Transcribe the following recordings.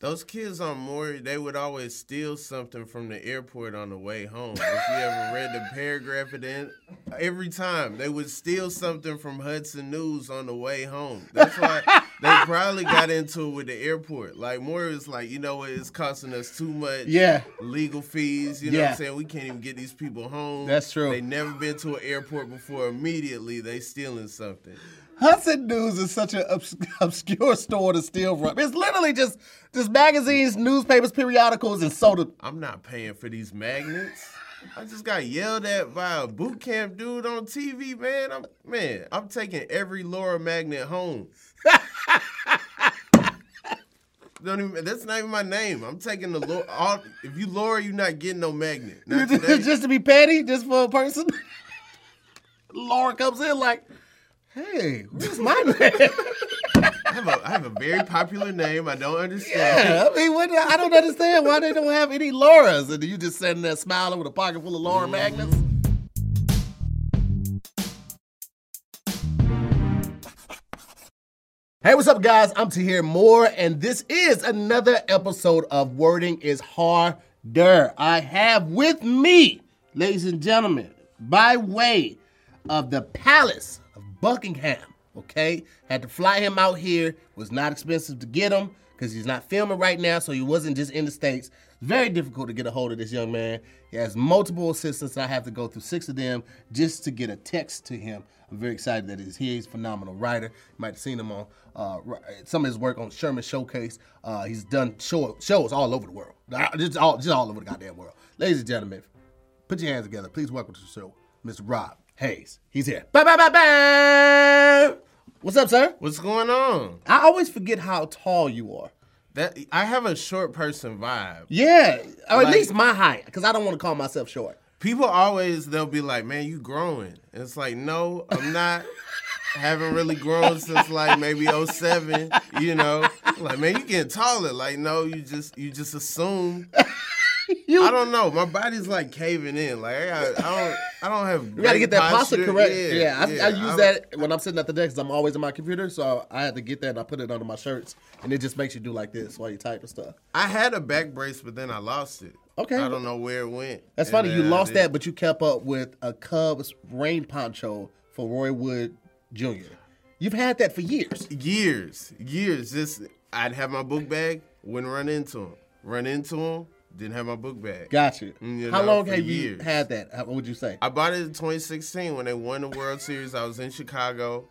Those kids on Maury, they would always steal something from the airport on the way home. If you ever read the paragraph at the end, every time they would steal something from Hudson News on the way home. That's why they probably got into it with the airport. Like Maury was like, you know what, it's costing us too much. Yeah. Legal fees, you know what Yeah. I'm saying? We can't even get these people home. That's true. They never been to an airport before. Immediately they stealing something. Hudson News is such an obs- obscure store to steal from. It's literally just just magazines, newspapers, periodicals, and soda. I'm not paying for these magnets. I just got yelled at by a boot camp dude on TV, man. I'm man, I'm taking every Laura magnet home. Don't even that's not even my name. I'm taking the Laura all if you Laura, you're not getting no magnet. Not just to be petty, just for a person. Laura comes in like, "Hey, where's my name?" I have a I have a very popular name. I don't understand. yeah, I mean, what, I don't understand why they don't have any Lauras, and you just sitting there smiling with a pocket full of Laura mm-hmm. magnets. Hey, what's up, guys? I'm to hear more, and this is another episode of Wording is Harder. I have with me, ladies and gentlemen, by way of the Palace Buckingham, okay? Had to fly him out here, was not expensive to get him because he's not filming right now, so he wasn't just in the States. Very difficult to get a hold of this young man. He has multiple assistants. I have to go through six of them just to get a text to him. I'm very excited that he's here. He's a phenomenal writer. You might have seen him on uh, some of his work on Sherman Showcase. Uh, he's done show, shows all over the world, just all, just all over the goddamn world. Ladies and gentlemen, put your hands together. Please welcome to the show, Mr. Rob Haze. He's here. Bye, bye, bye, bye. What's up, sir? What's going on? I always forget how tall you are. That I have a short person vibe. Yeah, or at least my height, because I don't want to call myself short. People always they'll be like, "Man, you growing." And it's like, no, I'm not. Haven't really grown since like maybe 07, you know. Like, man, you getting taller. Like, no, you just you just assume. You, I don't know. My body's like caving in. Like, I, got, I don't I don't have. You gotta get that posture correct. Yeah, Yeah, I, I use I'm- that when I'm sitting at the desk. I'm always on my computer, so I had to get that and I put it under my shirts, and it just makes you do like this while you type and stuff. I had a back brace, but then I lost it. Okay. I don't know where it went. That's funny. You lost that, but you kept up with a Cubs rain poncho for Roy Wood Jr. You've had that for years. years, years. Just I'd have my book bag, wouldn't run into him. Run into him, didn't have my book bag. Gotcha. you. Mm, you How long have you had that? How- What would you say? I bought it in 2016 when they won the World Series. I was in Chicago.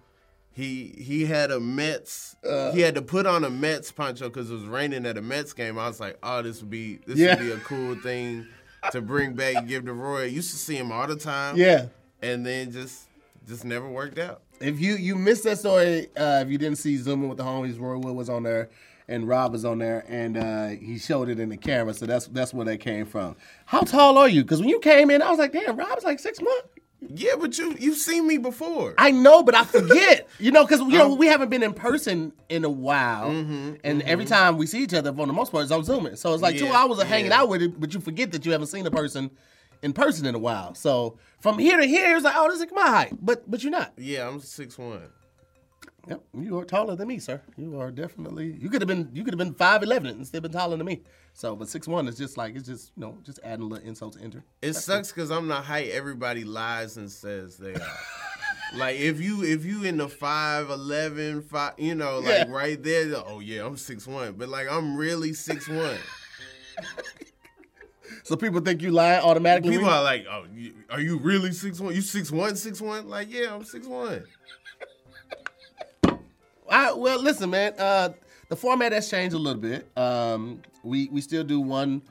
He he had a Mets. Uh. he had to put on a Mets poncho because it was raining at a Mets game. I was like, oh, this would be this Yeah. would be a cool thing to bring back and give to Roy. I used to see him all the time. Yeah. and then just just never worked out. If you you missed that story, uh, if you didn't see Zooming with the homies, Roy Wood was on there, and Rob was on there, and uh, he showed it in the camera. So that's that's where that came from. How tall are you? Because when you came in, I was like, damn, Rob's like six months. Yeah, but you you've seen me before. I know, but I forget. you know, because you know we haven't been in person in a while, Mm-hmm, and every time we see each other, for the most part, it's on Zooming. So it's like two hours of hanging out with it, but you forget that you haven't seen a person in person in a while. So from here to here, it's like, oh, this is my height, but but you're not. yeah, I'm six one. Yep, you are taller than me, sir. You are definitely. You could have been. You could have been five eleven and still been taller than me. So, but six one is just like it's just you know just adding a little insult to injury. It sucks because I'm the height everybody lies and says they are. like if you if you in the 5'11", 5, you know, like Yeah. right there, oh yeah, I'm six one. But like I'm really six one. So people think you lie automatically. People are like, oh, you, are you really six one? You six one, six one? Like yeah, I'm six one. I, well, listen, man. Uh, the format has changed a little bit. Um, we we still do one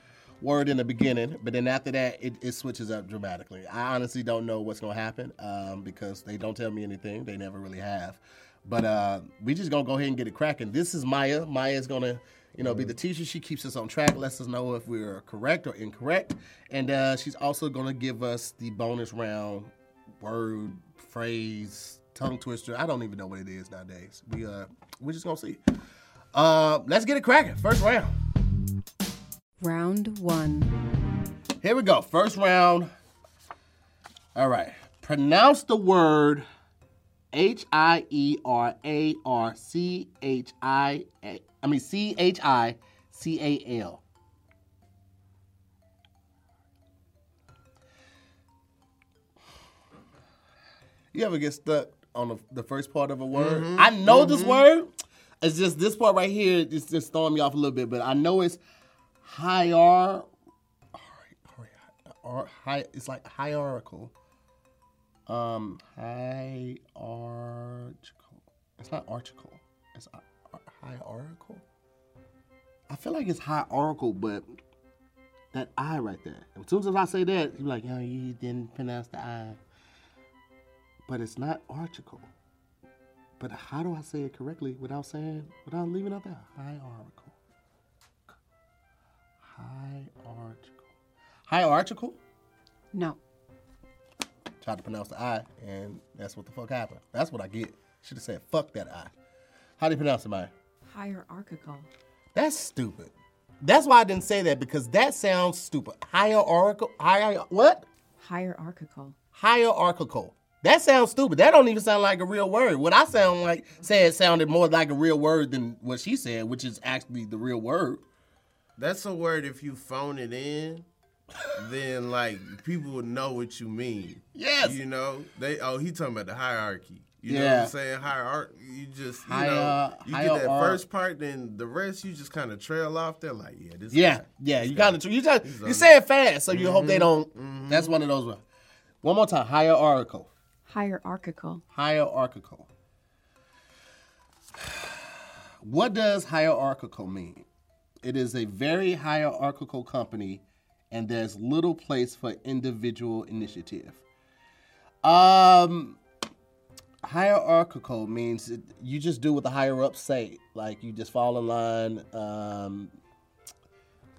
word in the beginning, but then after that, it, it switches up dramatically. I honestly don't know what's gonna happen um, because they don't tell me anything. They never really have. But uh, we just gonna go ahead and get it cracking. This is Maya. Maya's gonna. You know, be the teacher. She keeps us on track, lets us know if we're correct or incorrect, and uh, she's also going to give us the bonus round word, phrase, tongue twister. I don't even know what it is nowadays. We uh, we're just gonna see. Uh, let's get it cracking. First round. Round one. Here we go. First round. All right. Pronounce the word H I E R A R C H I. I mean C H I C A L. You ever get stuck on the, the first part of a word? I know this word. It's just this part right here. It's just throwing me off a little bit, but I know it's higher. High, it's like hierarchical. Um, hierarchical. It's not article. It's hi- hierarchical. I feel like it's hierarchical, but that I right there. As soon as I say that, you're like, yo, you didn't pronounce the I. But it's not article. But how do I say it correctly without saying, without leaving out that hierarchical? Hierarchical. Hierarchical? No. Tried to pronounce the I, and that's what the fuck happened. That's what I get. Should have said, fuck that I. How do you pronounce it, Maya? Hierarchical. That's stupid. That's why I didn't say that because that sounds stupid. Hierarchical, higher, what? Hierarchical. Hierarchical. That sounds stupid. That don't even sound like a real word. What I sound like said sounded more like a real word than what she said, which is actually the real word. That's a word if you phone it in, then like people would know what you mean. Yes. You know, they oh he talking about the hierarchy. You know what Yeah. I'm saying? Hierarchy. You just you Hier- know you get that first part, then the rest you just kind of trail off. They're like, yeah, this. Yeah, guy- yeah. this You got to you just you say it fast, so you hope they mm-hmm. don't. Mm-hmm. That's one of those. ones. One more time. Hierarchical. Hierarchical. Hierarchical. What does hierarchical mean? It is a very hierarchical company, and there's little place for individual initiative. Um, hierarchical means you just do what the higher ups say. Like you just fall in line. Um,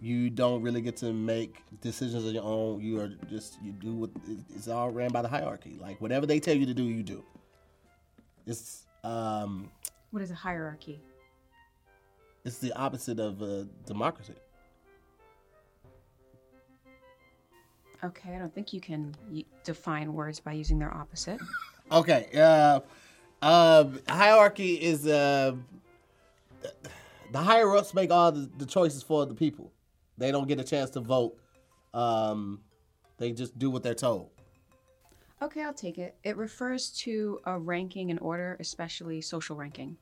you don't really get to make decisions on your own. You are just you do what it's all ran by the hierarchy. Like whatever they tell you to do, you do. It's um What is a hierarchy? it's the opposite of uh, democracy. Okay, I don't think you can y- define words by using their opposite. Okay. Uh, uh, hierarchy is uh, the higher ups make all the, the choices for the people. They don't get a chance to vote. Um, they just do what they're told. Okay, I'll take it. It refers to a ranking in order, especially social ranking.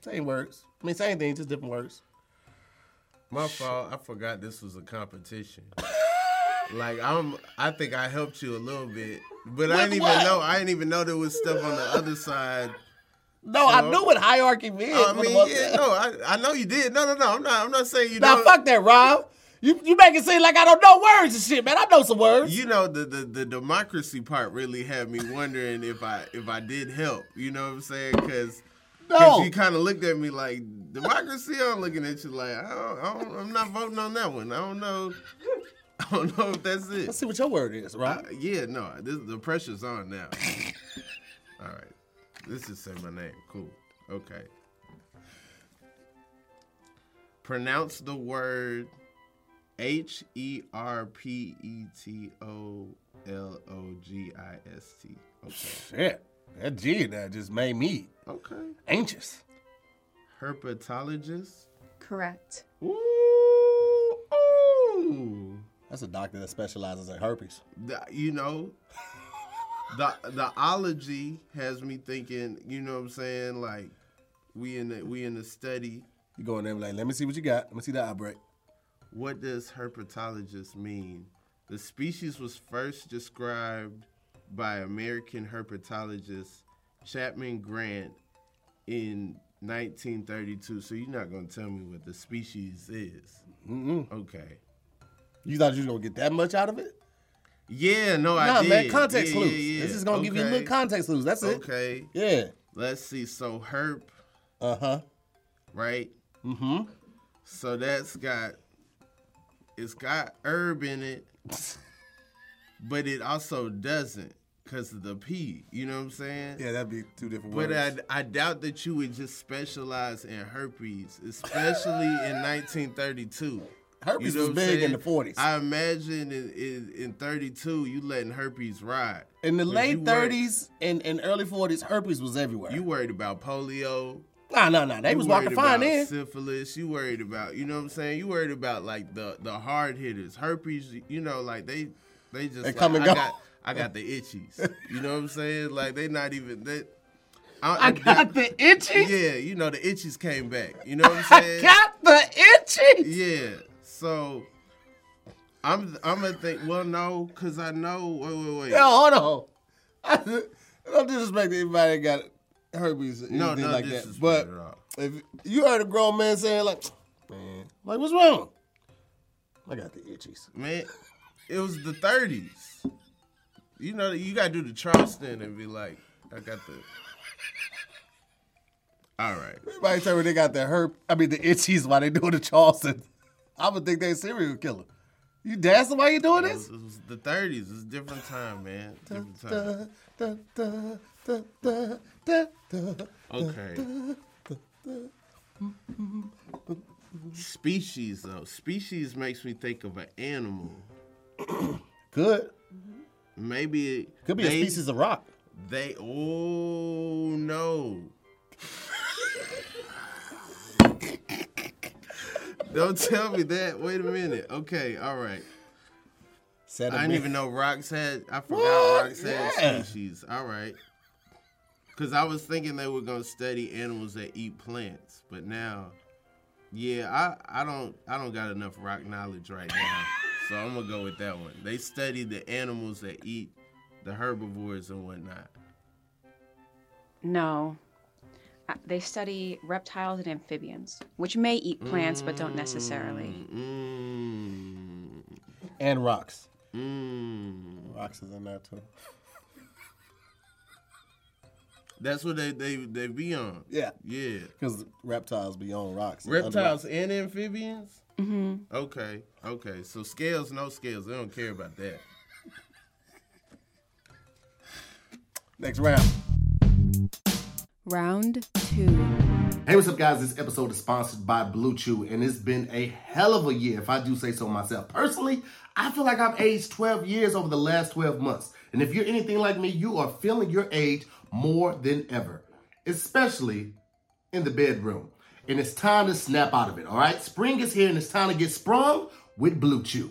Same words. I mean, same thing, just different words. My fault. I forgot this was a competition. like I'm, I think I helped you a little bit, but I didn't even know. I didn't even know there was stuff on the other side. No, I knew what hierarchy meant. I mean, yeah, no, I, I know you did. No, no, no. I'm not. I'm not saying you Nah, know. fuck that, Rob. You you make it seem like I don't know words and shit, man. I know some words. You know the, the the democracy part really had me wondering if I if I did help. You know what I'm saying? Because no. you kind of looked at me like democracy. I'm looking at you like I don't, I don't, I'm not voting on that one. I don't know. I don't know if that's it. Let's see what your word is, Uh, Rob. yeah, no, this, the pressure's on now. All right, let's just say my name. Cool. Okay. Pronounce the word H E R P E T O L O G I S T. Okay. Shit. That G that just made me Okay. anxious. Herpetologist. Correct. Ooh, ooh. That's a doctor that specializes in herpes. the, you know, the the ology has me thinking. You know what I'm saying? Like we in the we in the study. You go in there like, let me see what you got. Let me see the outbreak. What does herpetologist mean? The species was first described by American herpetologist Chapman Grant in 1932. So you're not gonna tell me what the species is? Mm-mm. Okay. You thought you was gonna get that much out of it? Yeah, no, I Nah, did. man, context Yeah, clues. yeah, yeah. This is gonna give you a little context clues. That's it. Okay. Yeah. Let's see. So herp, Uh huh. right? Mm-hmm. So that's got it's got herb in it, but it also doesn't because of the P. You know what I'm saying? Yeah, that'd be two different But words. I, I doubt that you would just specialize in herpes, especially in 1932. Herpes You know was big in the forties. I imagine in, in, in 32, you letting herpes ride. In the late thirties and, and early forties, herpes was everywhere. You worried about polio. Nah, nah, nah. They You was walking fine then. Syphilis. You worried about, you know what I'm saying? You worried about like the the hard hitters, herpes. You know, like they they just They like, come and I go. got I got the itchies. You know what I'm saying? Like they not even they. I got the itchy. Yeah, you know the itchies came back. You know what I'm saying? I got the itchy. Yeah. So I'm I'm gonna think. Well, no, cause I know. Wait, wait, wait. Yo, hold on. I, don't disrespect anybody that got herpes or No, anything no like that. But if you heard a grown man saying like, man, like what's wrong? I got the itchies. man, it was the 30s. You know, you gotta do the Charleston and be like, I got the. All right. Everybody tell me they got the herp. I mean the itchies while they doing the Charleston. I would think they a serial killer. You dancing while you doing It was, this? it was the 30s. It's a different time, man. Different time. Okay. Species, though. Species makes me think of an animal. Could Maybe could be they, a species of rock. They oh no. Don't tell me that. Wait a minute. Okay, all right. Said a I didn't man- even know rocks had. I forgot What? rocks had Yeah. species. All right. Because I was thinking they were gonna study animals that eat plants, but now, yeah, I I don't I don't got enough rock knowledge right now, so I'm gonna go with that one. They study the animals that eat the herbivores and whatnot. No. Uh, They study reptiles and amphibians, which may eat plants but don't necessarily. Mm, and rocks. mm. Rocks is in there too. That's what they they they be on. Yeah, Yeah. because reptiles be on rocks. Reptiles rocks. and amphibians? hmm Okay, okay. So scales, no scales. They don't care about that. Next round. Round two. Hey, what's up, guys? This episode is sponsored by Blue Chew, and it's been a hell of a year, if I do say so myself. Personally, I feel like I've aged 12 years over the last 12 months. And if you're anything like me, you are feeling your age more than ever, especially in the bedroom. And it's time to snap out of it, all right? Spring is here, and it's time to get sprung with Blue Chew.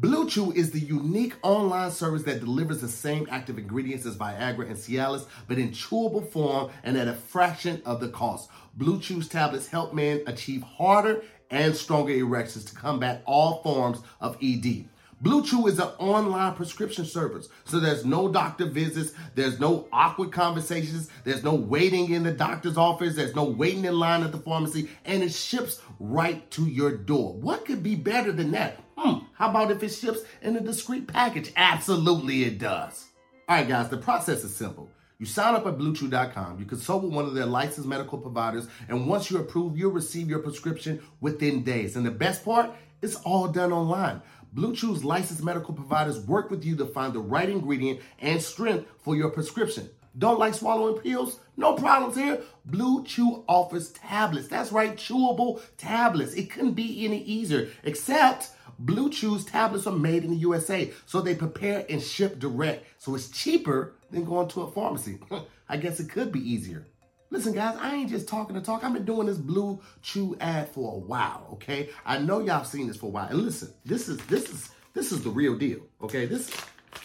Blue Chew is the unique online service that delivers the same active ingredients as Viagra and Cialis, but in chewable form and at a fraction of the cost. Blue Chew's tablets help men achieve harder and stronger erections to combat all forms of ED. Blue Chew is an online prescription service, so there's no doctor visits, there's no awkward conversations, there's no waiting in the doctor's office, there's no waiting in line at the pharmacy, and it ships right to your door. What could be better than that? Hmm, how about if it ships in a discreet package? Absolutely, it does. All right, guys, the process is simple. You sign up at BlueChew.com, you consult with one of their licensed medical providers, and once you're approved, you'll receive your prescription within days. And the best part, it's all done online. Blue Chew's licensed medical providers work with you to find the right ingredient and strength for your prescription. Don't like swallowing pills? No problems here. Blue Chew offers tablets. That's right, chewable tablets. It couldn't be any easier, except Blue Chew's tablets are made in the USA, so they prepare and ship direct. So it's cheaper than going to a pharmacy. I guess it could be easier. Listen, guys, I ain't just talking to talk. I've been doing this Blue Chew ad for a while, okay? I know y'all seen this for a while. And listen, this is this is this is the real deal, okay? This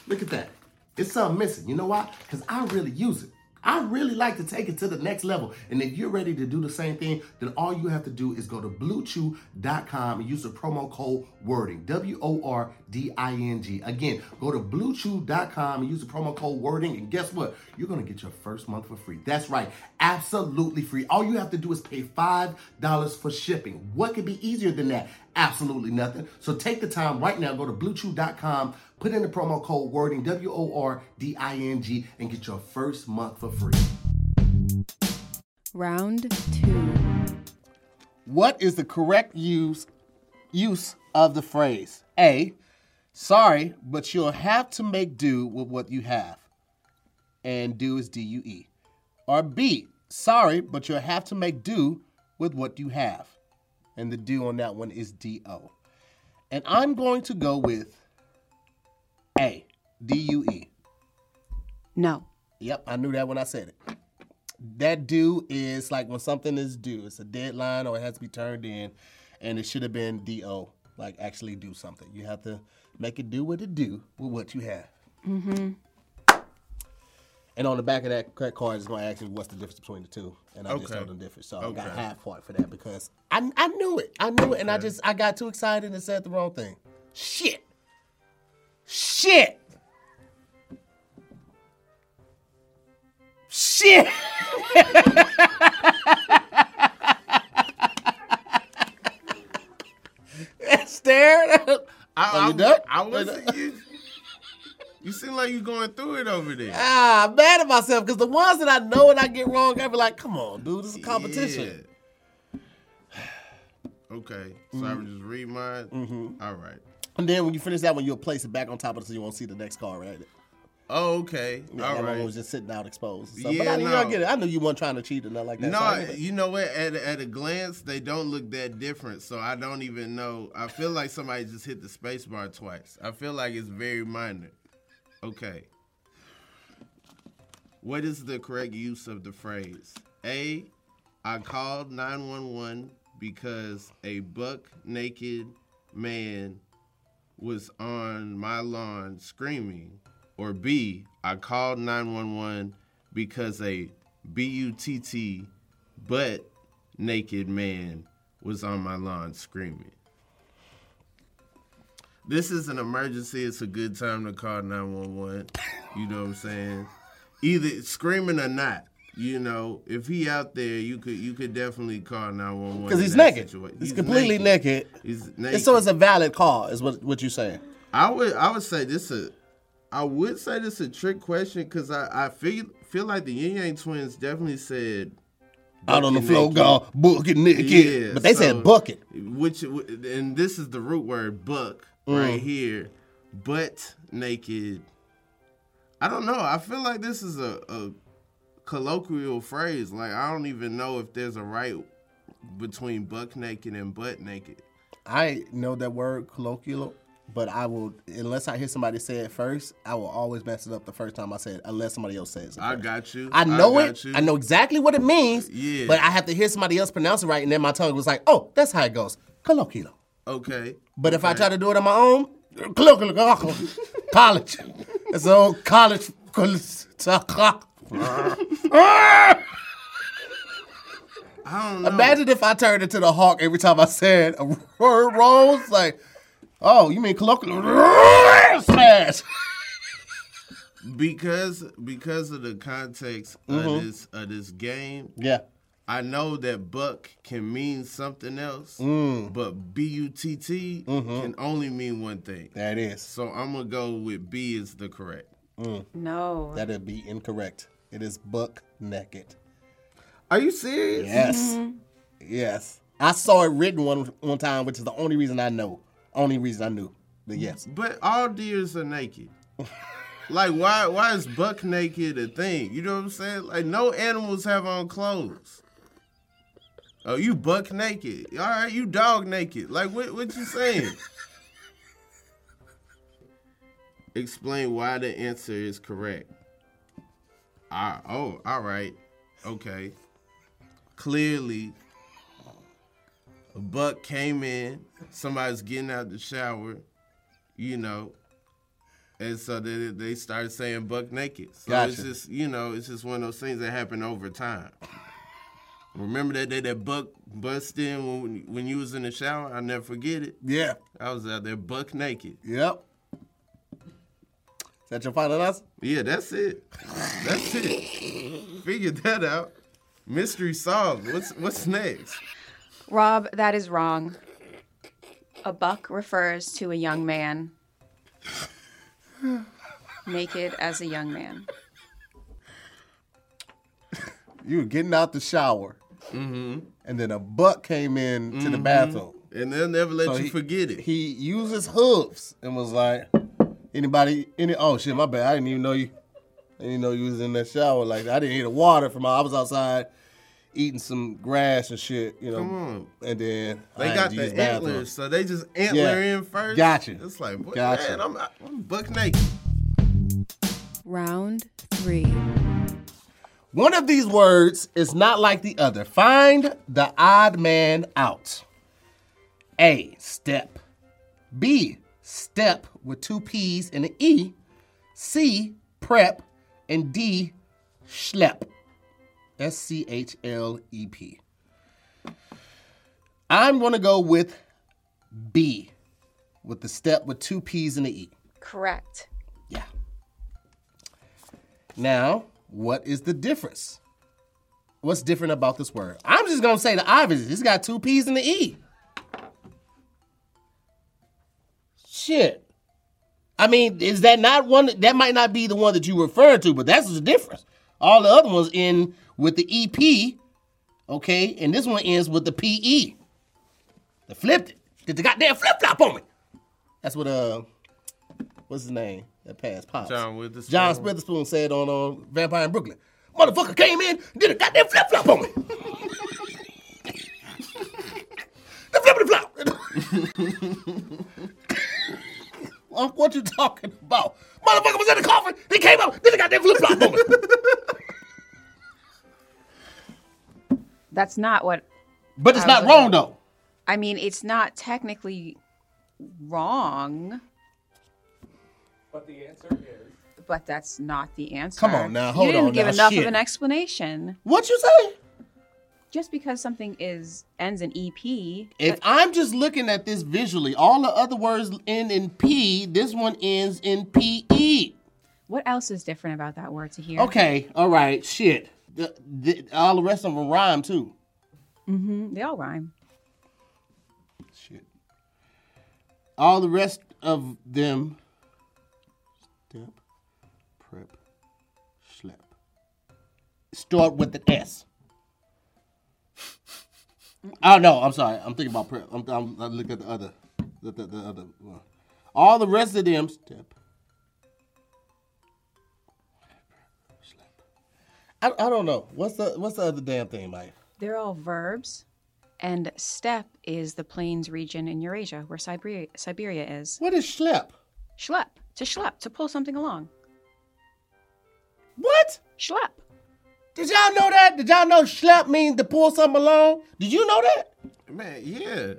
look at that. It's something missing. You know why? Because I really use it. I really like to take it to the next level. And if you're ready to do the same thing, then all you have to do is go to bluechew.com and use the promo code wording. W-O-R-D-I-N-G. Again, go to bluechew.com and use the promo code wording. And guess what? You're gonna get your first month for free. That's right, absolutely free. All you have to do is pay $5 for shipping. What could be easier than that? Absolutely nothing. So take the time right now, go to bluechew.com, put in the promo code wording, W O R D I N G, and get your first month for free. Round two. What is the correct use use of the phrase? A. Sorry, but you'll have to make do with what you have. And do is D U E. Or B. Sorry, but you'll have to make do with what you have. And the do on that one is D O. And I'm going to go with A. D U E. No. Yep, I knew that when I said it. that due is like when something is due. It's a deadline or it has to be turned in, and it should have been do. Like actually do something. You have to make it do what it do with what you have. Mm-hmm. And on the back of that credit card is going to ask you what's the difference between the two, and I just Okay. told them the difference. So I got Okay. half point for that because I I knew it. I knew it, and I just I got too excited and said the wrong thing. Shit. Shit. Shit. Stare. I, you I, done? I wasn't. You, you seem like you going through it over there. Ah, I'm mad at myself because the ones that I know and I get wrong, I be like, come on, dude, this is a competition. Yeah. Okay, so I would just read mine. Mm-hmm. All right. And then when you finish that one, you'll place it back on top of it so you won't see the next card, right? Oh, okay. Yeah, All that right. one was just sitting out exposed. So, but Yeah, I, knew no. I get it. I knew you weren't trying to cheat or nothing like that. No, so I you know what? At, at a glance, they don't look that different. So I don't even know. I feel like somebody just hit the space bar twice. I feel like it's very minor. Okay. What is the correct use of the phrase? A. I called 911 because a buck naked man was on my lawn screaming. Or B. I called 911 because a B-U-T-T butt naked man was on my lawn screaming. This is an emergency. It's a good time to call 911. You know what I'm saying? Either screaming or not. You know, if he out there, you could you could definitely call 911. Because he's naked. situa- He's, completely naked. He's And naked. so it's a valid call, is what what you saying. I would I would say this a I would say this a trick question because I, I feel feel like the Ying Yang twins definitely said Out on the floor, naked. go bucket naked. Yeah, but they so- said bucket. which and this is the root word buck Mm. right here, butt naked. I don't know. I feel like this is a, a colloquial phrase. Like I don't even know if there's a right between buck naked and butt naked. I know that word colloquial, but I will unless I hear somebody say it first, I will always mess it up the first time I say it, unless somebody else says it. I first. got you. I know got it. you. I know exactly what it means. Yeah. But I have to hear somebody else pronounce it right, and then my tongue was like, "Oh, that's how it goes." Colloquial. Okay. But if I try to do it on my own, colloquial, college. It's an old college. I don't know. Imagine if I turned into the Hulk every time I said a word wrong. Like, oh, you mean colloquial? Smash. because because of the context Mm-hmm. of this of this game, Yeah. I know that buck can mean something else, Mm. but B U T T Mm-hmm. can only mean one thing. That is. So I'm gonna go with B is the correct. No. That'd be incorrect. It is buck naked. Are you serious? Yes. Yes. I saw it written one one time, which is the only reason I know. Only reason I knew. But yes. But all deers are naked. like why why is buck naked a thing? You know what I'm saying? Like no animals have on clothes. Oh, you buck naked. All right, you dog naked. Like what what you saying? Explain why the answer is correct. Ah, oh, all right. Okay. Clearly a buck came in, somebody's getting out the shower, you know, and so they, they started saying buck naked. So it's just, you know, it's just one of those things that happen over time. Remember that day that buck bust in when, when you was in the shower? I'll never forget it. Yeah. I was out there buck naked. Yep. Is that your final answer? Yeah, that's it. That's it. Figured that out. Mystery solved. What's what's next? Rob, that is wrong. A buck refers to a young man. Naked as a young man. You were getting out the shower, Mm-hmm. and then a buck came in to the bathroom. And they'll never let So you he- forget it. He used his hooves and was like, "Anybody? Any? Oh shit, my bad. I didn't even know you. I didn't know you was in that shower. Like I didn't hear the water from. my, I was outside eating some grass and shit. You know. Come on. And then They I got had to use the bathroom. antlers, so they just antler Yeah. in first. Gotcha. It's like, boy, Gotcha. man, I'm, I'm buck naked. Round three. One of these words is not like the other. Find the odd man out. A. Step. B. Step with two P's and an E. C. Prep. And D. Schlep. S C H L E P. I'm going to go with B. With the step with two P's and an E. Correct. Yeah. Now, what is the difference? What's different about this word? I'm just gonna say the obvious. It's got two P's and the E. Shit. I mean, is that not one? That might not be the one that you referred to, but that's the difference. All the other ones end with the EP, okay, and this one ends with the PE. They flipped it. Did the goddamn flip flop on me? That's what uh, what's his name? That passed pops. John Witherspoon. John Witherspoon said on on Vampire in Brooklyn. Motherfucker came in, did a goddamn flip flop on me. the flippity flop. Well, what you talking about? Motherfucker was in the coffin. He came up, did a goddamn flip flop on me. That's not what But it's I not was- wrong though. I mean. It's not technically wrong, But the answer is but that's not the answer. Come on now, hold You didn't on give now, enough shit. of an explanation. What you say? Just because something is ends in EP. If that- I'm just looking at this visually, all the other words end in P. This one ends in PE. what else is different about that word to hear? Okay, all right, shit. The, the, all the rest of them rhyme too. Mm, hmm, They all rhyme. Shit. All the rest of them. Start with the S. Oh no, I'm sorry. I'm thinking about prep. I'm, I'm, I look at the other, the, the, the other one. All the rest of them step. I, I don't know. What's the what's the other damn thing, Mike? They're all verbs, and steppe is the plains region in Eurasia where Siberia, Siberia is. What is schlep? Schlep, to schlep, to pull something along. What? Schlep. Did y'all know that? Did y'all know schlep means to pull something along? Did you know that? Man, yeah.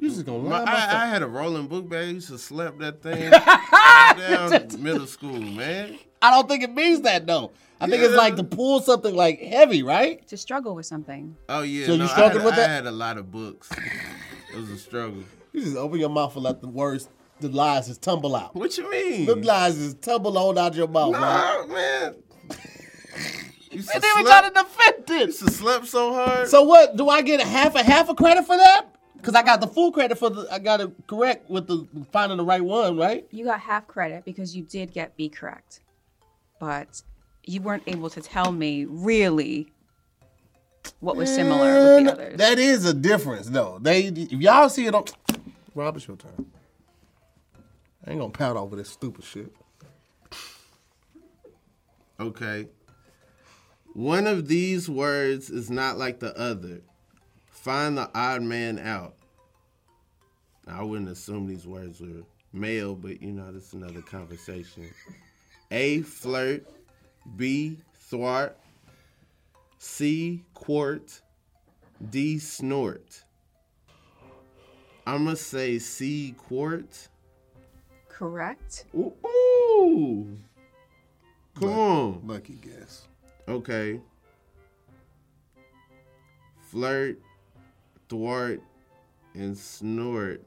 You just gonna lie my I, I had a rolling book bag. I used to slap that thing down middle school, man. I don't think it means that though. I think it's like to pull something like heavy, right? To struggle with something. Oh yeah. So you no, struggled I had, with I had a lot of books. It was a struggle. You just open your mouth and let the words, the lies just tumble out. What you mean? The lies just tumble on out of your mouth, man. Nah, man. You And they were trying to defend it. used to slap so hard. So what? Do I get a half a half a credit for that? Because I got the full credit for the. I got it correct with the finding the right one, right? You got half credit because you did get B correct. But you weren't able to tell me really what was similar with the others. That is a difference, though. They if y'all see it on Rob, it's your turn. I ain't gonna pout over this stupid shit. Okay. One of these words is not like the other. Find the odd man out. I wouldn't assume these words were male, but you know, this is another conversation. A, flirt. B, thwart. C, quart. D, snort. I'm going to say C, quart. Correct. Ooh. ooh. Come on. Lucky guess. Okay. Flirt, thwart, and snort.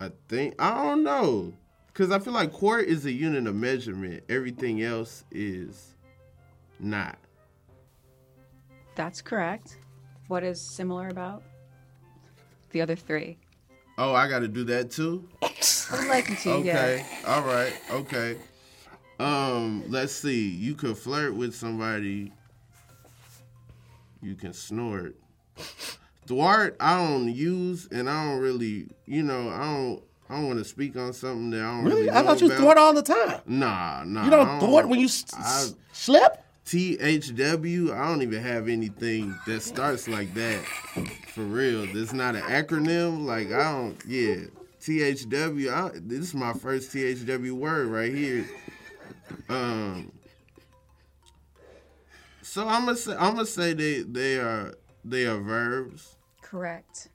I think I don't know. Cause I feel like quart is a unit of measurement. Everything else is not. That's correct. What is similar about the other three? Oh, I gotta do that too? I would like you to, Okay. yeah. All right. Okay. Um, let's see. You could flirt with somebody. You can snort. Thwart, I don't use, and I don't really, you know, I don't, I don't want to speak on something that I don't really. Really? I thought you about. thwart all the time. Nah, nah. You don't I thwart when you s- I- slip? THW, I don't even have anything that starts like that. For real. This not an acronym. Like, I don't, yeah. THW, I, this is my first THW word right here. Um, So I'm gonna say I'm gonna say they they are they are verbs. Correct.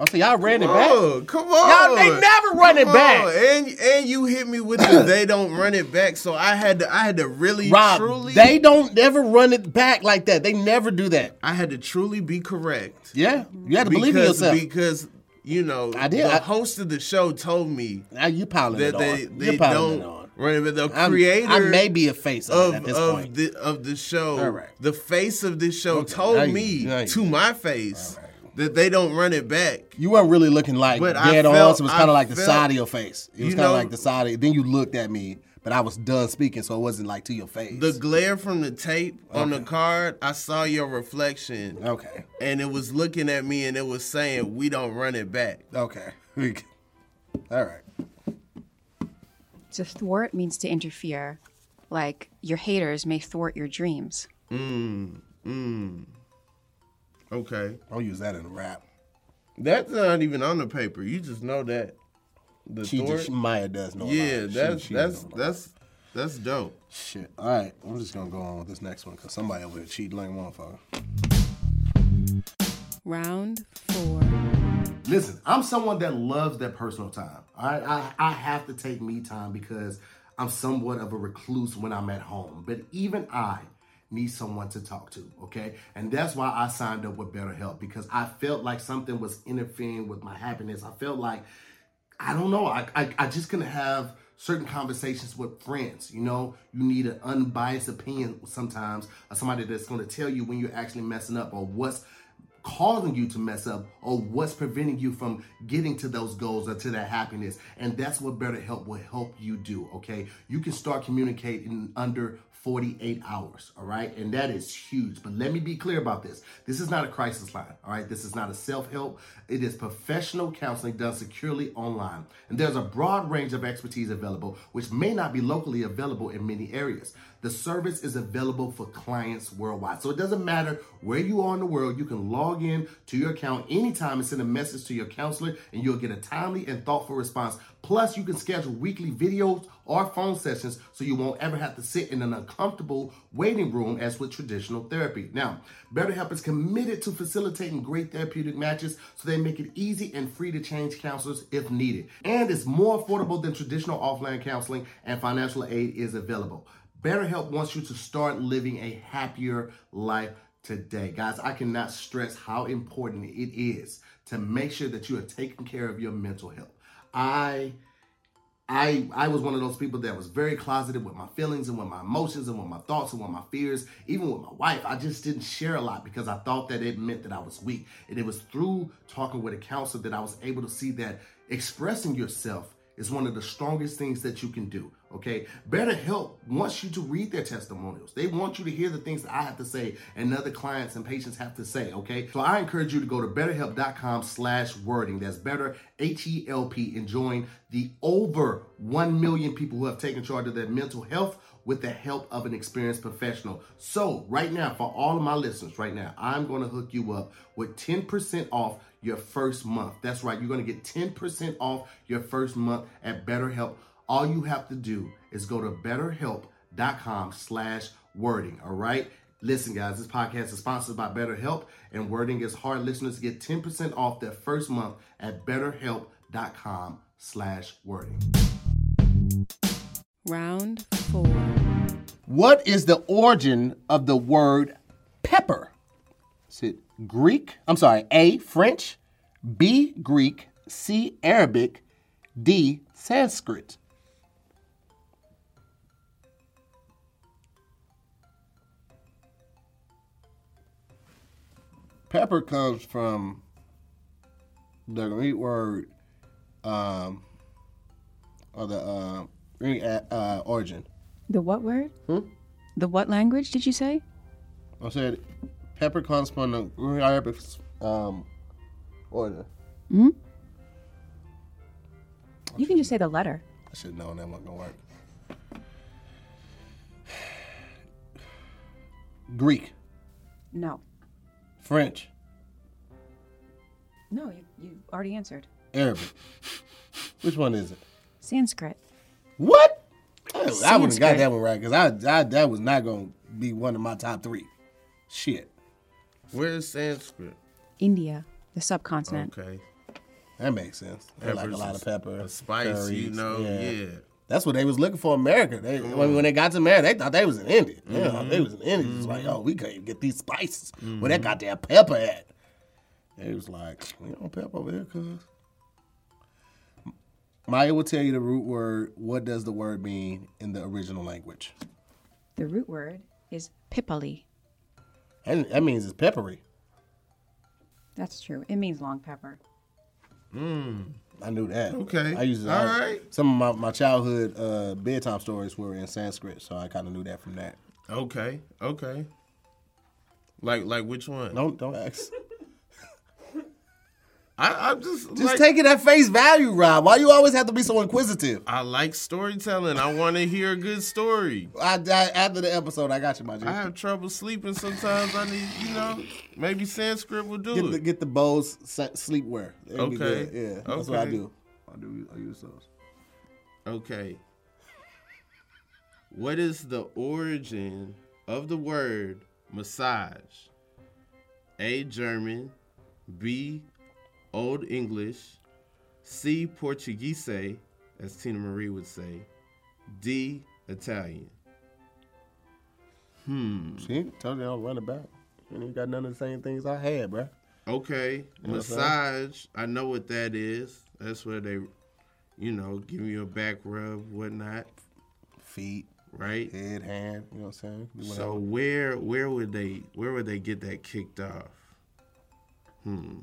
Oh, so y'all ran it back. Oh, come on! Y'all, they never run it back. on. And and you hit me with the they don't run it back. So I had to I had to really Rob, truly they don't never run it back like that. They never do that. I had to truly be correct. Yeah, you had to believe in because, yourself. Because you know I did. the I- host of the show told me now you piling it that on. they You're they piling it don't on. it. But the I'm- creator I may be a face of, of at this of the of the show, right. the face of this show now told you- me to my face that they don't run it back. you weren't really looking like But I dead on. felt- So it was kind of like the felt- side of your face. It was kind of like the side. Of, then you looked at me, but I was done speaking, so it wasn't like to your face. The glare from the tape on the card, I saw your reflection, okay, and it was looking at me, and it was saying, "We don't run it back." okay, all right. To thwart means to interfere. Like your haters may thwart your dreams. Mm, mm. Okay, I'll use that in a rap. that's not even on the paper. You just know that. The She thwart- just Maya does know. a lot. yeah, She- that's she that's knows a lot. that's that's dope. Shit. All right, I'm just gonna go on with this next one because somebody over here cheating like a motherfucker. Round four. Listen, I'm someone that loves that personal time. I, I I have to take me time because I'm somewhat of a recluse when I'm at home. But even I need someone to talk to, okay? And that's why I signed up with BetterHelp because I felt like something was interfering with my happiness. I felt like I don't know. I, I, I just couldn't have certain conversations with friends. You know, you need an unbiased opinion sometimes of somebody that's going to tell you when you're actually messing up or what's causing you to mess up or what's preventing you from getting to those goals or to that happiness. And that's what BetterHelp will help you do, okay? You can start communicating under 48 hours, all right? And that is huge. But let me be clear about this. This is not a crisis line, all right? This is not a self help. It is professional counseling done securely online. And there's a broad range of expertise available, which may not be locally available in many areas. The service is available for clients worldwide. So it doesn't matter where you are in the world, you can log in to your account anytime and send a message to your counselor, and you'll get a timely and thoughtful response. Plus, you can schedule weekly videos or phone sessions so you won't ever have to sit in an uncomfortable waiting room as with traditional therapy. Now, BetterHelp is committed to facilitating great therapeutic matches so they make it easy and free to change counselors if needed. And it's more affordable than traditional offline counseling, and financial aid is available. BetterHelp wants you to start living a happier life today. Guys, I cannot stress how important it is to make sure that you are taking care of your mental health. I I I was one of those people that was very closeted with my feelings and with my emotions and with my thoughts and with my fears. Even with my wife, I just didn't share a lot because I thought that it meant that I was weak. And it was through talking with a counselor that I was able to see that expressing yourself is one of the strongest things that you can do. Okay, BetterHelp wants you to read their testimonials. They want you to hear the things that I have to say and other clients and patients have to say. Okay, so I encourage you to go to BetterHelp.com/wording. That's better H E L P and join the over one million people who have taken charge of their mental health with the help of an experienced professional. So, right now, for all of my listeners, right now, I'm going to hook you up with 10% off your first month. That's right, you're going to get 10% off your first month at BetterHelp. All you have to do is go to betterhelp.com slash wording, all right? Listen, guys, this podcast is sponsored by BetterHelp, and Wording is hard. Listeners get 10% off their first month at betterhelp.com slash wording. Round four. What is the origin of the word pepper? Is it Greek? I'm sorry, A, French, B, Greek, C, Arabic, D, Sanskrit. Pepper comes from the Greek word, um, or the uh, Greek uh, uh, origin. The what word? Hmm? The what language did you say? I said pepper comes from the Greek Arabic um, order. You can just say the letter. I should known that wasn't gonna work. Greek, No. French, No, you, you already answered. Arabic. Which one is it? Sanskrit. What? I, I wouldn't have got that one right because I, I that was not gonna be one of my top three. Shit. Where's Sanskrit? India, the subcontinent. Okay. That makes sense. They like a lot of pepper. A spice, you curries, know. Yeah. That's what they was looking for in America. They, when, mm. when they got to America, they thought they was in India. They thought mm-hmm. they was in India. It's like, mm-hmm. oh, we can't even get these spices. Where that mm-hmm. goddamn pepper at? It was like, we don't pepper over here, cuz. Maya will tell you the root word. What does the word mean in the original language? The root word is pipali. That, that means it's peppery. That's true. It means long pepper. Mm. I knew that. Okay. I used to, All I- right. Some of my, my childhood uh, bedtime stories were in Sanskrit, so I kind of knew that from that. Okay. Okay. Like like which one? Don't don't ask. I, I'm just Just like, take it at face value, Rob. Why you always have to be so inquisitive? I like storytelling. I want to hear a good story. I, I, after the episode, I got you, my G. I have trouble sleeping sometimes. I need, you know, maybe Sanskrit will do Get it. the get the Bose sa- sleepwear. It'll be Okay. good. Yeah, that's what I do. I do. I use those. Okay. What is the origin of the word massage? A. German. B. Old English. C. Portuguese, as Teena Marie would say. D. Italian. Hmm. See, told you I'll run it back. And you got none of the same things I had, bruh. Okay. what I'm? Massage. I know what that is. That's where they, you know, give you a back rub, whatnot, Feet, right? head, hand. You know what I'm saying? So where where would they where would they get that kicked off? Hmm.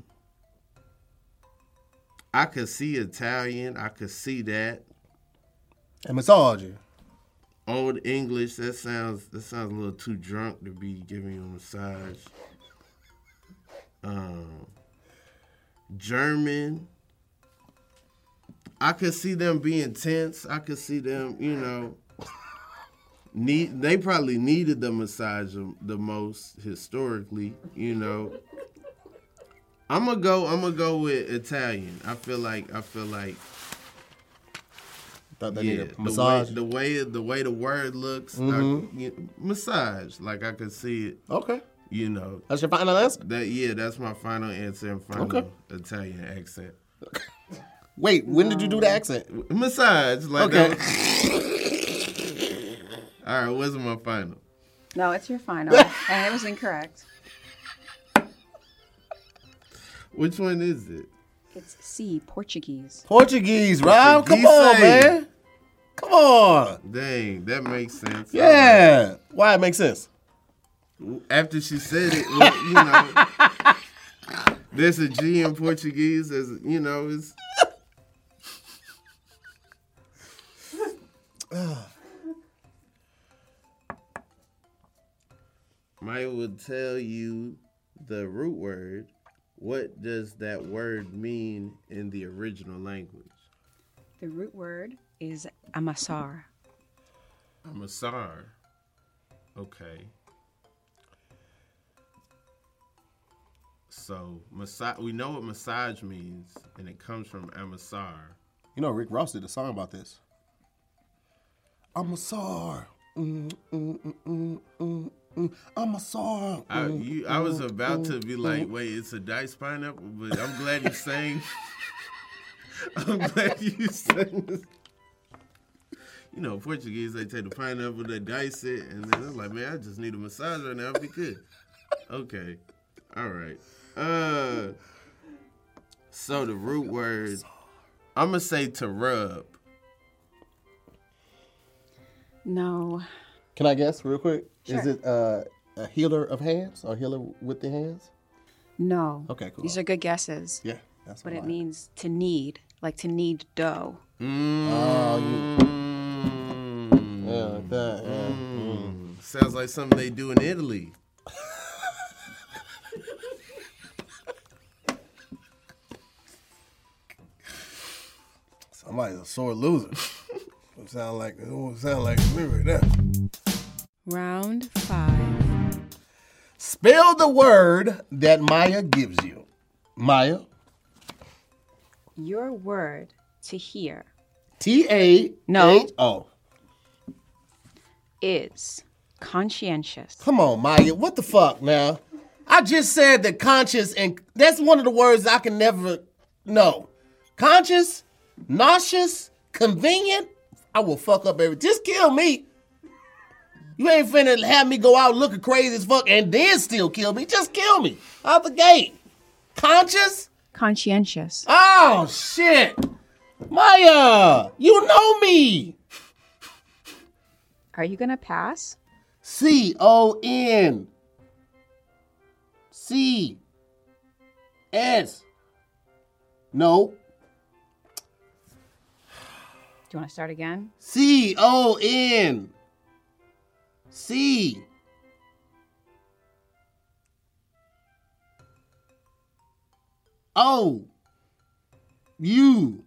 I could see Italian. I could see that. and massage. Old English. That sounds that sounds a little too drunk to be giving you a massage. Um. German. I could see them being tense. I could see them, you know, need they probably needed the massage the most historically, you know. I'm gonna go. I'm gonna go with Italian. I feel like. I feel like. Thought they yeah, needed a massage. The way, the way the way the word looks, I- Mhm. you- massage. Like I could see it. okay, You know. that's your final answer. That yeah. That's my final answer and final Okay. Italian accent. Wait, when did you do the accent? Massage. Like Okay. that- All right. What's my final? No, it's your final. and it was incorrect. Which one is it? It's C, Portuguese. Portuguese, Rob. Come on, man. Come on. Dang, that makes sense. Yeah. Why it makes sense? After she said it, well, you know, there's a G in Portuguese. As you know, it's. Maya would tell you the root word. What does that word mean in the original language? The root word is amassar. A massar. Okay. So massage. We know what massage means, and it comes from amassar. You know, Rick Ross did a song about this. I'm a sar. Mm, mm, mm, mm, mm, mm. I'm a sar. I, Mm, you, I was mm, about to mm, be like, mm. wait, it's a dice pineapple, but I'm glad you sang. I'm glad you sang this. You know, Portuguese, they take the pineapple, they dice it, and then I'm like, man, I just need a massage right now. I'll be good. Okay. All right. Uh, so the root word, I'm going to say to rub. No. Can I guess real quick? Is it uh, a healer of hands or healer with the hands? No. Okay, cool. These are good guesses. yeah, that's But what it I- means to knead, like to knead dough. Mm. Oh, you- Mm. Yeah, like that. Yeah. Mm. Sounds like something they do in Italy. Somebody's a sore loser. It sound like it sound like me right now. Round five. Spell the word that Maya gives you. Maya. Your word Tahir T A No. Oh. is Conscientious. Come on, Maya. What the fuck now? I just said that conscious and that's one of the words I can never know. Conscious, nauseous, convenient. I will fuck up every. Just kill me. You ain't finna have me go out looking crazy as fuck and then still kill me. Just kill me out the gate. Conscious? Conscientious. Oh shit, Maya, you know me. Are you gonna pass? C O N C S. No. Do you want to start again? C O N C O U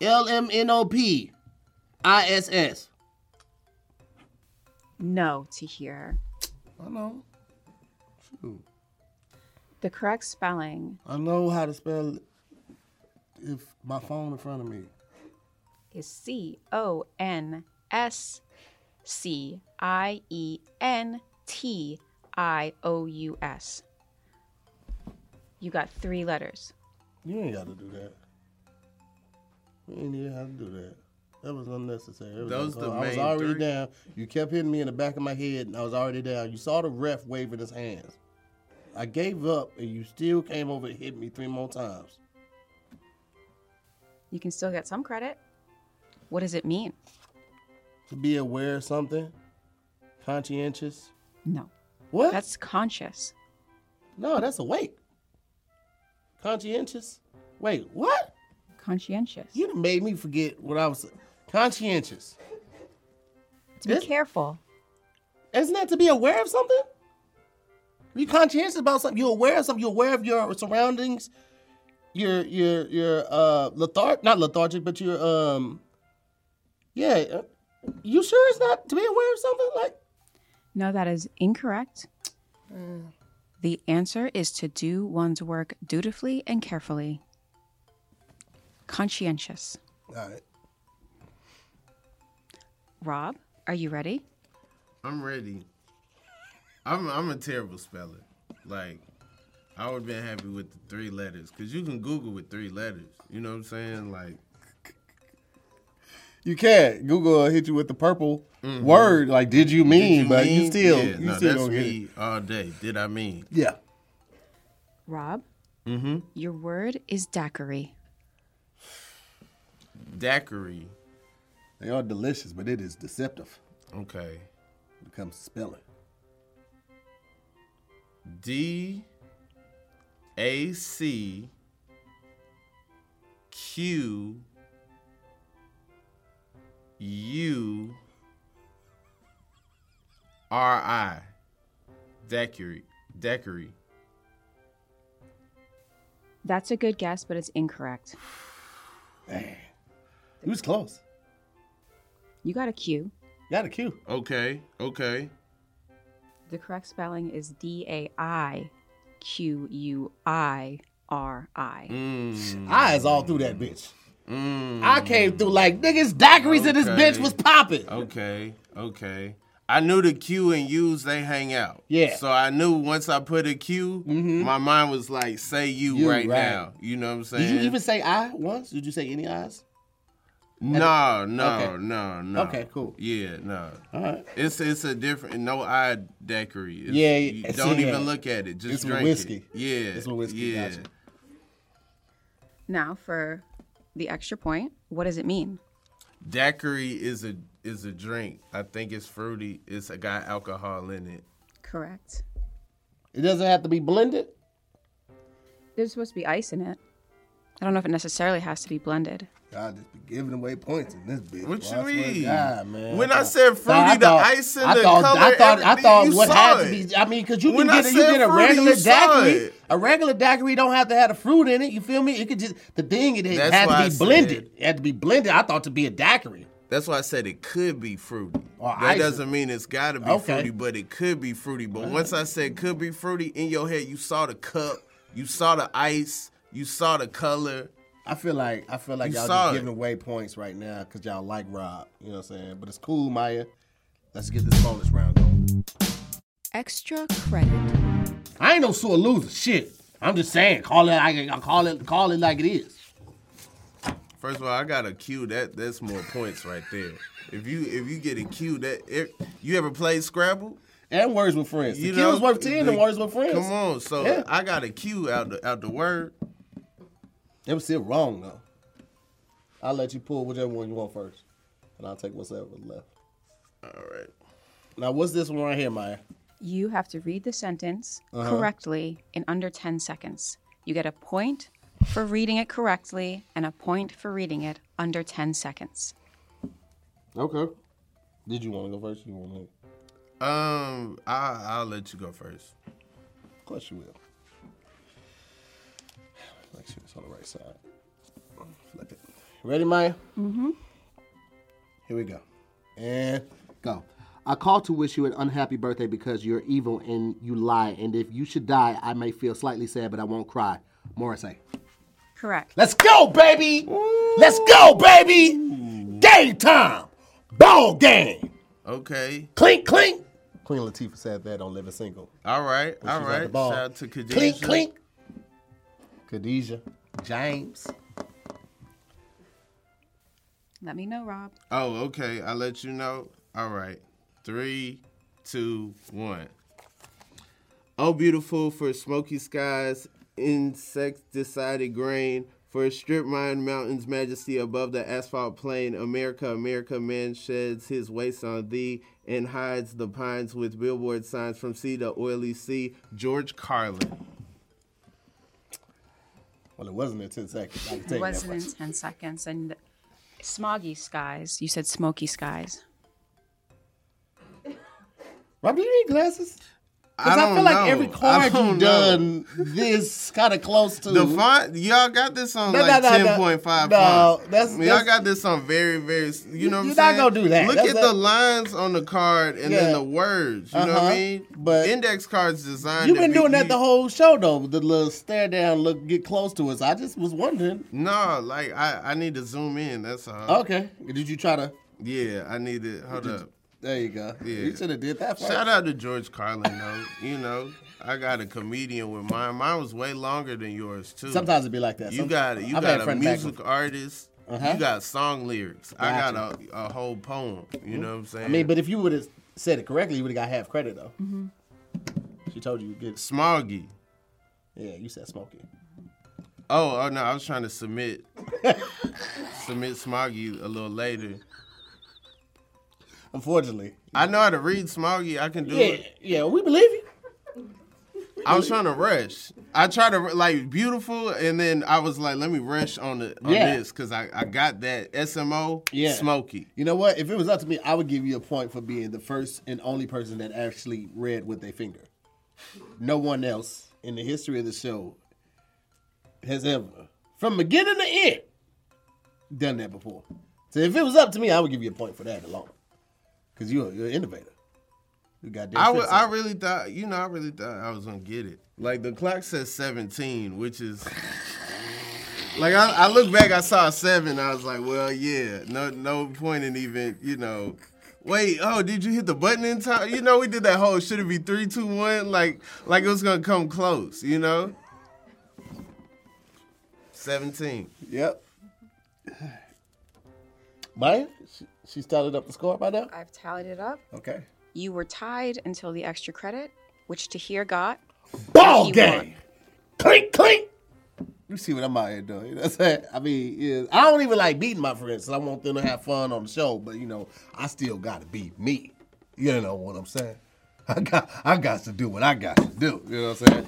L M N O P I S S. No Tahir. I know. Shoot. The correct spelling I know how to spell if my phone in front of me. is C O N S C I E N T I O U S. You got three letters. You ain't got to do that. You ain't even have to do that. That was unnecessary. It was Those uncalled- the I was already three? down. You kept hitting me in the back of my head, and I was already down. You saw the ref waving his hands. I gave up, and you still came over and hit me three more times. You can still get some credit. What does it mean? To be aware of something, conscientious. No. What? That's conscious. no, that's awake. Conscientious. Wait, what? Conscientious. You made me forget what I was. Conscientious. to be this- careful. Isn't that to be aware of something? Be conscientious about something. You're aware of something. You're aware of your surroundings. You're you're you're uh lethargic, not lethargic, but you're um yeah. You sure it's not to be aware of something like? No, that is incorrect. The answer is to do one's work dutifully and carefully. Conscientious. All right. Rob, are you ready? I'm ready. I'm I'm a terrible speller. Like I would have been happy with the three letters because you can Google with three letters. You know what I'm saying? Like You can't. Google will hit you with the purple word like did you mean, did you but you still yeah, you no, still that's don't get it. all day. Did I mean? Yeah. Rob, Mm-hmm. your word is daiquiri. Daiquiri. They are delicious, but it is deceptive Okay. when it comes to spelling. D A C Q U R I. Daiquiri. Daiquiri. That's a good guess, but it's incorrect. Dang. He was close. You got a Q. Got a Q. Okay. Okay. The correct spelling is D A I Q U I R I. Mm. Eyes all through that bitch. Mm. I came through like niggas daiquiris in this Okay. bitch was popping. Okay, okay. I knew the Q and U's they hang out. Yeah. Mm-hmm. So I knew once I put a Q, my mind was like, say you, You, right, right. now. You know what I'm saying? Did you even say I once? Did you say any eyes? No, no, Okay. no, no. Okay, cool. Yeah, no. All right. It's it's a different no eye daiquiri. It's, Yeah, you don't yeah. even look at it. Just It's with drink whiskey. it. Yeah, It's whiskey, Yeah. gotcha. Now, for the extra point, what does it mean? Daiquiri is a is a drink. I think it's fruity. It's got alcohol in it. Correct. It doesn't have to be blended. There's supposed to be ice in it. I don't know if it necessarily has to be blended. God just be giving away points in this bitch. What boy. you I mean? God, man. When I thought- said fruity, I the thought- ice and I the thought, color, I thought, I thought you what saw had to it. be. I mean, because you When can I get a, you said get a fruity, regular you daiquiri. A regular daiquiri don't have to have the fruit in it. You feel me? It could just the thing. It That's had why to I be said- blended. It had to be blended. I thought to be a daiquiri. That's why I said it could be fruity. Or that ice. doesn't mean it's got to be Okay. fruity, but it could be fruity. But once I said could be fruity, in your head you saw the cup, you saw the ice, you saw the color. I feel like I feel like You y'all saw just it. giving away points right now because y'all like Rob. You know what I'm saying? But it's cool, Maya. Let's get this bonus round going. Extra credit. I ain't no sore loser. Shit. I'm just saying, call it like I call it call it like it is. First of all, I got a cue. That that's more points right there. If you if you get a cue, that if, you ever played Scrabble? And words with friends. The You kill is know, worth ten the- and words with friends. Come on, so Yeah. I got a cue out the out the word. It was still wrong though. I'll let you pull whichever one you want first. And I'll take what's left. All right. Now what's this one right here, Maya? You have to read the sentence Uh-huh. correctly in under 10 seconds. You get a point for reading it correctly and a point for reading it under 10 seconds. Okay. Did you want to go first? You want to? Um, I I'll let you go first. Of course you will. Make sure it's on the right side. Flip it. Ready, Maya? Mm-hmm. Here we go. And go. I call to wish you an unhappy birthday because you're evil and you lie. And if you should die, I may feel slightly sad, but I won't cry. Morrissey. Correct. Let's go, baby! Let's go, baby! Game time! Ball game! Okay. Clink, clink! Queen Latifah said that on Living Single. All right. When All she's at the right. ball. Shout out to Khadijah. Clink, clink. Khadijah. James. Let me know, Rob. Oh, okay. I'll let you know. All right. Three, two, one. Oh, beautiful for smoky skies, insect decided grain, for a strip mine mountains majesty above the asphalt plain. America, America, man sheds his waste on thee and hides the pines with billboard signs from sea to oily sea. George Carlin. Well, it wasn't in 10 seconds. It wasn't in 10 seconds. And smoggy skies. You said smoky skies. Rob, do you need glasses? Because I I, don't feel like know. every I card you've know. done this kind of close to. The font, y'all got this on No, like no, no, no. ten point five. No, that's- y'all got this on very, very. You know, what I'm you're not saying? gonna do that. Look That's at not- the lines on the card and Yeah. then the words. You know what Uh-huh. I mean? But- index cards designed. You've to been be- doing that the whole show, though. The little stare down, look, get close to us. I just was wondering. No, like I, I need to zoom in. That's all. Okay. Did you try to? Yeah, I need to. Hold up. There you go. Yeah. You should have did that first. Shout out to George Carlin though. you know, I got a comedian with mine. Mine was way longer than yours too. Sometimes it'd be like that. You got it. You I've got a music artist. Uh-huh. You got song lyrics. I got a, a whole poem. You know what I'm saying? I mean, but if you would have said it correctly, you would have got half credit though. Mm-hmm. She told you you get. Smoggy. Yeah, you said smoky. Oh, oh no, I was trying to submit submit Smoggy a little later. Unfortunately. I know how to read Smoggy. I can do Yeah, it. yeah, we believe you. I was trying to rush. I tried to like beautiful, and then I was like, let me rush on the on Yeah. this because I, I got that SMO Yeah. smoky. You know what? If it was up to me, I would give you a point for being the first and only person that actually read with their finger. No one else in the history of the show has ever, from beginning to end, done that before. So if it was up to me, I would give you a point for that alone. Because you're, you're an innovator. You got I, w- I really thought, you know, I really thought I was gonna get it. Like the clock says 17, which is like I, I look back, I saw a seven. I was like, well, yeah, no, no point in even, you know. Wait, oh, did you hit the button in time? You know, we did that whole should it be three, two, one, like like it was gonna come close, you know. 17. Yep. Maya, she, she started up the score by now? I've tallied it up. Okay. You were tied until the extra credit, which Tahir got. Ball game. Clink, clink. You see what I'm out here doing. You know what I'm saying? I mean, yeah, I don't even like beating my friends. 'cause I want them to have fun on the show, but you know, I still got to beat me. You know what I'm saying? I got, I got to do what I got to do. You know what I'm saying?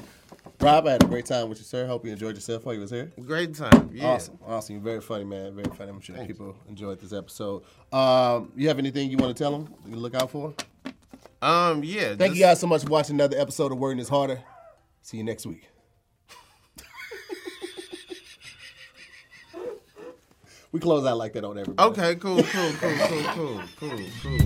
Rob, I had a great time with you, sir. Hope you enjoyed yourself while you was here. Great time. Yeah. Awesome, awesome. You're very funny, man. Very funny. I'm sure people enjoyed this episode. Um, you have anything you want to tell them? You look out for. Um, yeah. Thank just- you guys so much for watching another episode of Wording is Harder. See you next week. we close out like that on everybody. Okay, cool, cool, cool, cool, cool, cool, cool.